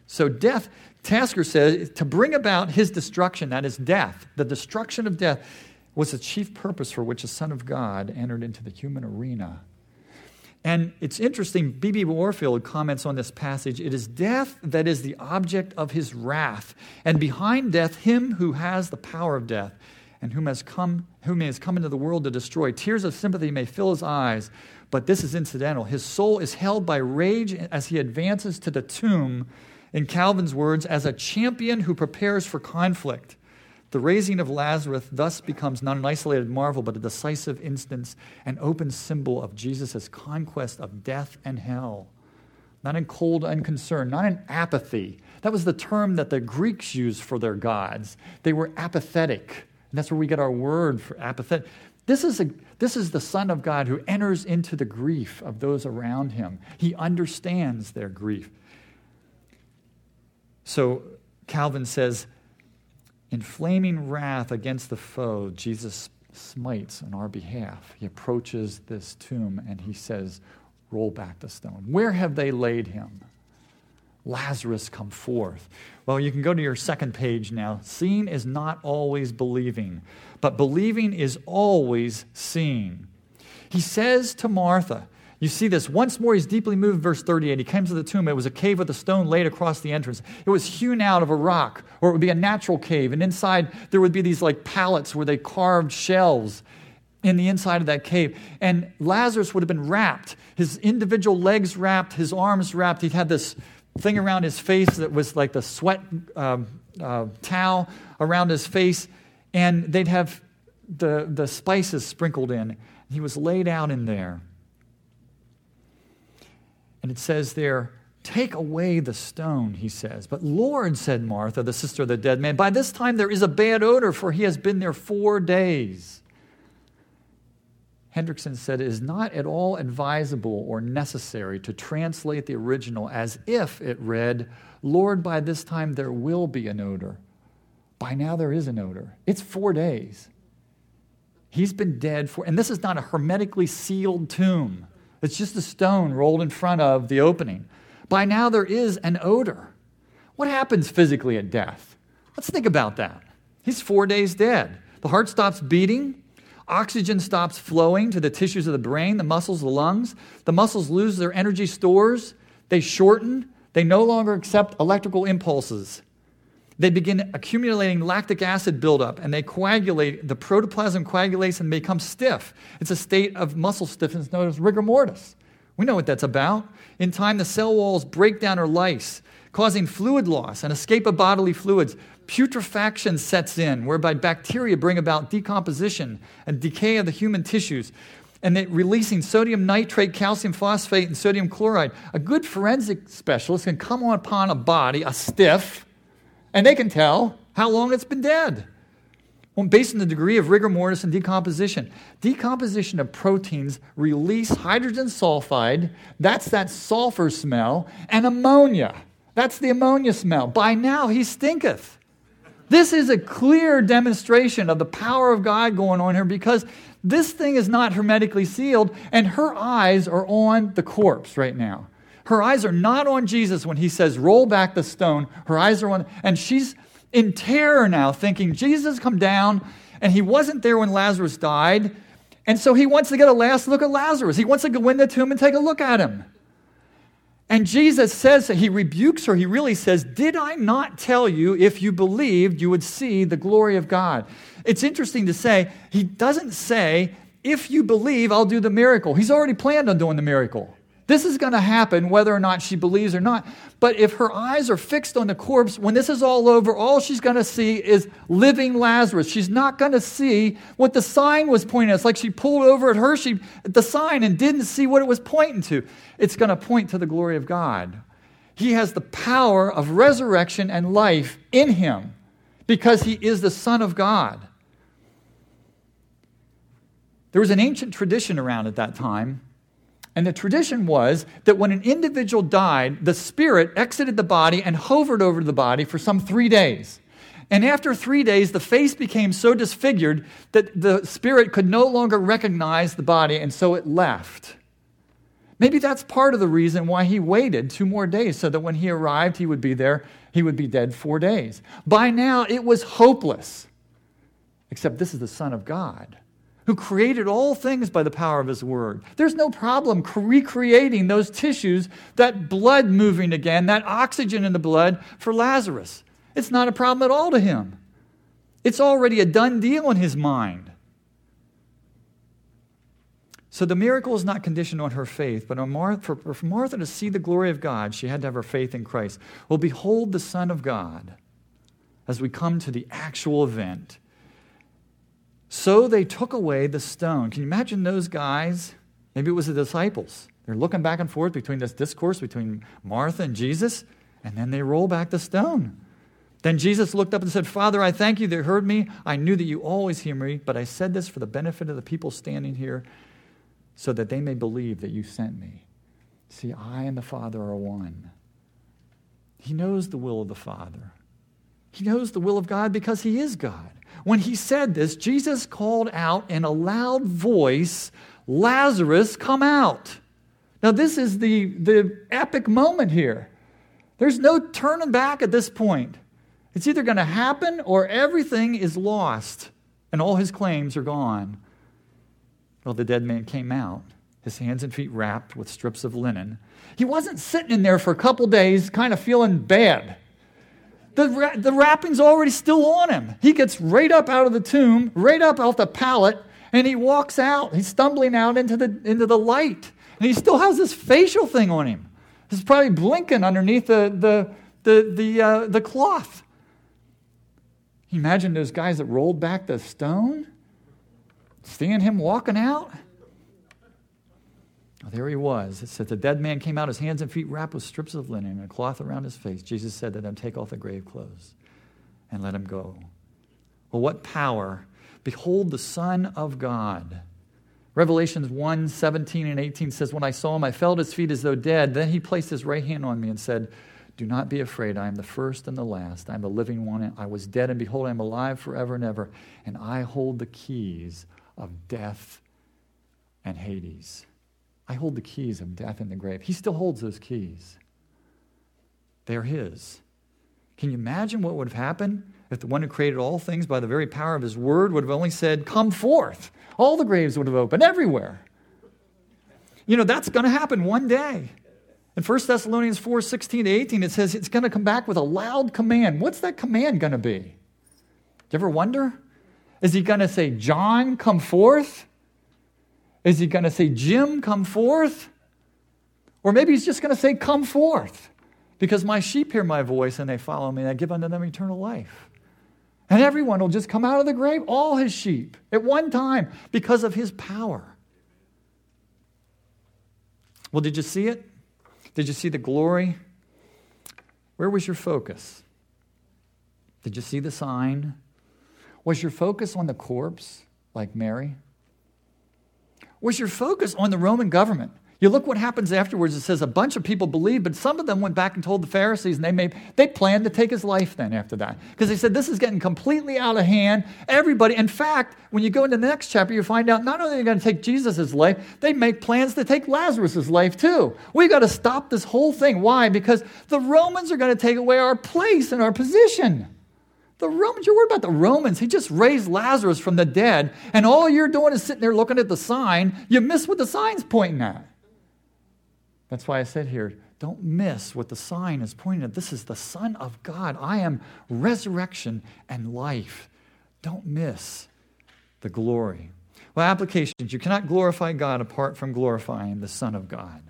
So, death, Tasker says, to bring about his destruction, that is death, the destruction of death, was the chief purpose for which the Son of God entered into the human arena. And it's interesting, B.B. Warfield comments on this passage it is death that is the object of his wrath, and behind death, him who has the power of death and whom has come, whom he has come into the world to destroy. Tears of sympathy may fill his eyes, but this is incidental. His soul is held by rage as he advances to the tomb in Calvin's words, as a champion who prepares for conflict. The raising of Lazarus thus becomes not an isolated marvel, but a decisive instance, an open symbol of Jesus' conquest of death and hell. Not in cold unconcern, not in apathy. That was the term that the Greeks used for their gods. They were apathetic. And that's where we get our word for apathetic. This is, a, this is the Son of God who enters into the grief of those around him. He understands their grief. So Calvin says, in flaming wrath against the foe, Jesus smites on our behalf. He approaches this tomb and he says, Roll back the stone. Where have they laid him? Lazarus, come forth. Well, you can go to your second page now. Seeing is not always believing, but believing is always seeing. He says to Martha, you see this. Once more, he's deeply moved, verse 38. He comes to the tomb. It was a cave with a stone laid across the entrance. It was hewn out of a rock, or it would be a natural cave. And inside, there would be these like pallets where they carved shelves in the inside of that cave. And Lazarus would have been wrapped, his individual legs wrapped, his arms wrapped. He'd had this thing around his face that was like the sweat um, uh, towel around his face. And they'd have the, the spices sprinkled in. He was laid out in there. And it says there, Take away the stone, he says. But Lord, said Martha, the sister of the dead man, by this time there is a bad odor, for he has been there four days. Hendriksen said it is not at all advisable or necessary to translate the original as if it read, Lord, by this time there will be an odor. By now there is an odor. It's four days. He's been dead for, and this is not a hermetically sealed tomb. It's just a stone rolled in front of the opening. By now, there is an odor. What happens physically at death? Let's think about that. He's four days dead. The heart stops beating. Oxygen stops flowing to the tissues of the brain, the muscles, the lungs. The muscles lose their energy stores. They shorten. They no longer accept electrical impulses. They begin accumulating lactic acid buildup and they coagulate, the protoplasm coagulates and becomes stiff. It's a state of muscle stiffness known as rigor mortis. We know what that's about. In time, the cell walls break down or lyse, causing fluid loss and escape of bodily fluids. Putrefaction sets in, whereby bacteria bring about decomposition and decay of the human tissues, and they releasing sodium nitrate, calcium phosphate, and sodium chloride. A good forensic specialist can come upon a body, a stiff, and they can tell how long it's been dead. Well, based on the degree of rigor mortis and decomposition. Decomposition of proteins release hydrogen sulfide, that's that sulfur smell, and ammonia. That's the ammonia smell. By now he stinketh. This is a clear demonstration of the power of God going on here because this thing is not hermetically sealed, and her eyes are on the corpse right now. Her eyes are not on Jesus when he says, Roll back the stone. Her eyes are on, and she's in terror now, thinking, Jesus come down, and he wasn't there when Lazarus died. And so he wants to get a last look at Lazarus. He wants to go in the tomb and take a look at him. And Jesus says, he rebukes her. He really says, Did I not tell you if you believed you would see the glory of God? It's interesting to say, he doesn't say, If you believe, I'll do the miracle. He's already planned on doing the miracle. This is going to happen whether or not she believes or not. But if her eyes are fixed on the corpse, when this is all over, all she's going to see is living Lazarus. She's not going to see what the sign was pointing at. It's like she pulled over at her, she, the sign, and didn't see what it was pointing to. It's going to point to the glory of God. He has the power of resurrection and life in him because he is the Son of God. There was an ancient tradition around at that time and the tradition was that when an individual died, the spirit exited the body and hovered over the body for some three days. And after three days, the face became so disfigured that the spirit could no longer recognize the body, and so it left. Maybe that's part of the reason why he waited two more days, so that when he arrived, he would be there, he would be dead four days. By now, it was hopeless. Except this is the Son of God who created all things by the power of his word. There's no problem recreating those tissues, that blood moving again, that oxygen in the blood for Lazarus. It's not a problem at all to him. It's already a done deal in his mind. So the miracle is not conditioned on her faith, but Martha, for Martha to see the glory of God, she had to have her faith in Christ. Well, behold the Son of God as we come to the actual event. So they took away the stone. Can you imagine those guys? Maybe it was the disciples. They're looking back and forth between this discourse between Martha and Jesus, and then they roll back the stone. Then Jesus looked up and said, Father, I thank you that heard me. I knew that you always hear me, but I said this for the benefit of the people standing here so that they may believe that you sent me. See, I and the Father are one. He knows the will of the Father. He knows the will of God because he is God. When he said this, Jesus called out in a loud voice, Lazarus, come out. Now, this is the, the epic moment here. There's no turning back at this point. It's either going to happen or everything is lost and all his claims are gone. Well, the dead man came out, his hands and feet wrapped with strips of linen. He wasn't sitting in there for a couple days, kind of feeling bad. The, the wrapping's already still on him. He gets right up out of the tomb, right up off the pallet, and he walks out. He's stumbling out into the, into the light. And he still has this facial thing on him. He's probably blinking underneath the, the, the, the, uh, the cloth. Imagine those guys that rolled back the stone, seeing him walking out. There he was. It said the dead man came out, his hands and feet wrapped with strips of linen and a cloth around his face. Jesus said to them, Take off the grave clothes and let him go. Well, what power! Behold the Son of God. Revelations 1 17 and 18 says, When I saw him, I fell at his feet as though dead. Then he placed his right hand on me and said, Do not be afraid. I am the first and the last. I am the living one. I was dead, and behold, I am alive forever and ever. And I hold the keys of death and Hades. I hold the keys of death and the grave. He still holds those keys. They're his. Can you imagine what would have happened if the one who created all things by the very power of his word would have only said, Come forth? All the graves would have opened everywhere. You know, that's going to happen one day. In 1 Thessalonians 4 16 to 18, it says it's going to come back with a loud command. What's that command going to be? Do you ever wonder? Is he going to say, John, come forth? Is he going to say, Jim, come forth? Or maybe he's just going to say, Come forth, because my sheep hear my voice and they follow me, and I give unto them eternal life. And everyone will just come out of the grave, all his sheep, at one time, because of his power. Well, did you see it? Did you see the glory? Where was your focus? Did you see the sign? Was your focus on the corpse, like Mary? Was your focus on the Roman government? You look what happens afterwards. It says a bunch of people believed, but some of them went back and told the Pharisees, and they made they planned to take his life then after that. Because they said this is getting completely out of hand. Everybody, in fact, when you go into the next chapter, you find out not only are they going to take Jesus' life, they make plans to take Lazarus' life too. We've got to stop this whole thing. Why? Because the Romans are going to take away our place and our position. The Romans, you're worried about the Romans. He just raised Lazarus from the dead, and all you're doing is sitting there looking at the sign. You miss what the sign's pointing at. That's why I said here, don't miss what the sign is pointing at. This is the Son of God. I am resurrection and life. Don't miss the glory. Well, applications. You cannot glorify God apart from glorifying the Son of God.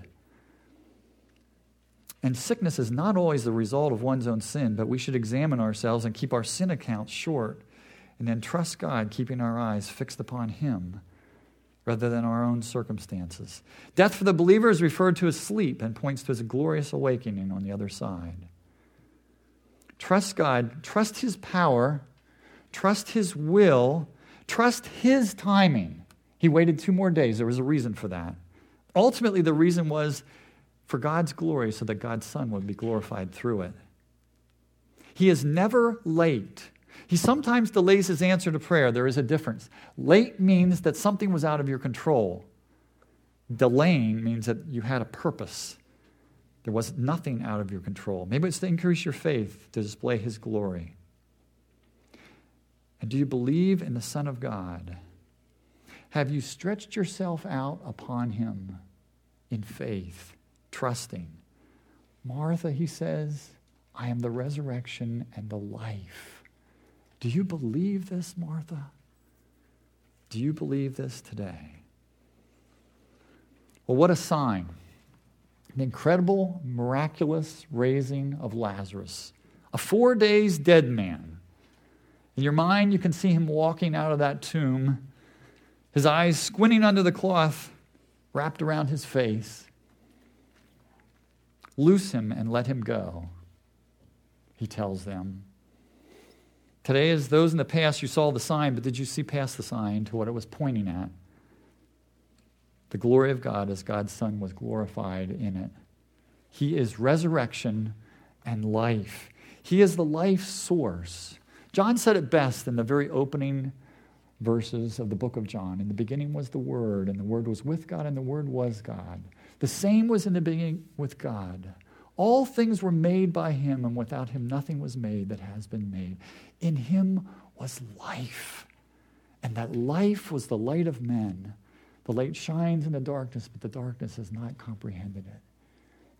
And sickness is not always the result of one's own sin, but we should examine ourselves and keep our sin accounts short and then trust God, keeping our eyes fixed upon Him rather than our own circumstances. Death for the believer is referred to as sleep and points to his glorious awakening on the other side. Trust God, trust His power, trust His will, trust His timing. He waited two more days. There was a reason for that. Ultimately, the reason was for God's glory so that God's Son would be glorified through it. He is never late. He sometimes delays his answer to prayer. There is a difference. Late means that something was out of your control. Delaying means that you had a purpose. There was nothing out of your control. Maybe it's to increase your faith, to display his glory. And do you believe in the Son of God? Have you stretched yourself out upon him in faith, trusting? Martha, he says, I am the resurrection and the life. Do you believe this, Martha? Do you believe this today? Well, what a sign. An incredible, miraculous raising of Lazarus, a four days dead man. In your mind, you can see him walking out of that tomb, his eyes squinting under the cloth wrapped around his face. Loose him and let him go, he tells them. Today, as those in the past, you saw the sign, but did you see past the sign to what it was pointing at? The glory of God as God's Son was glorified in it. He is resurrection and life. He is the life source. John said it best in the very opening verses of the book of John. In the beginning was the Word, and the Word was with God, and the Word was God. The same was in the beginning with God. All things were made by him, and without him nothing was made that has been made. In him was life, and that life was the light of men. The light shines in the darkness, but the darkness has not comprehended it.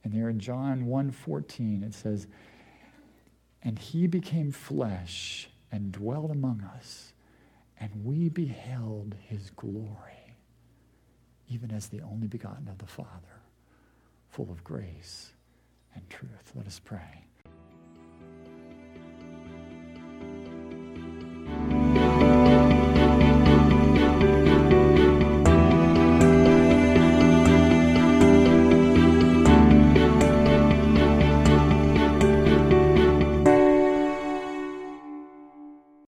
And there in John 1:14 it says, "And he became flesh and dwelt among us, and we beheld his glory, even as the only begotten of the Father, full of grace and truth. Let us pray.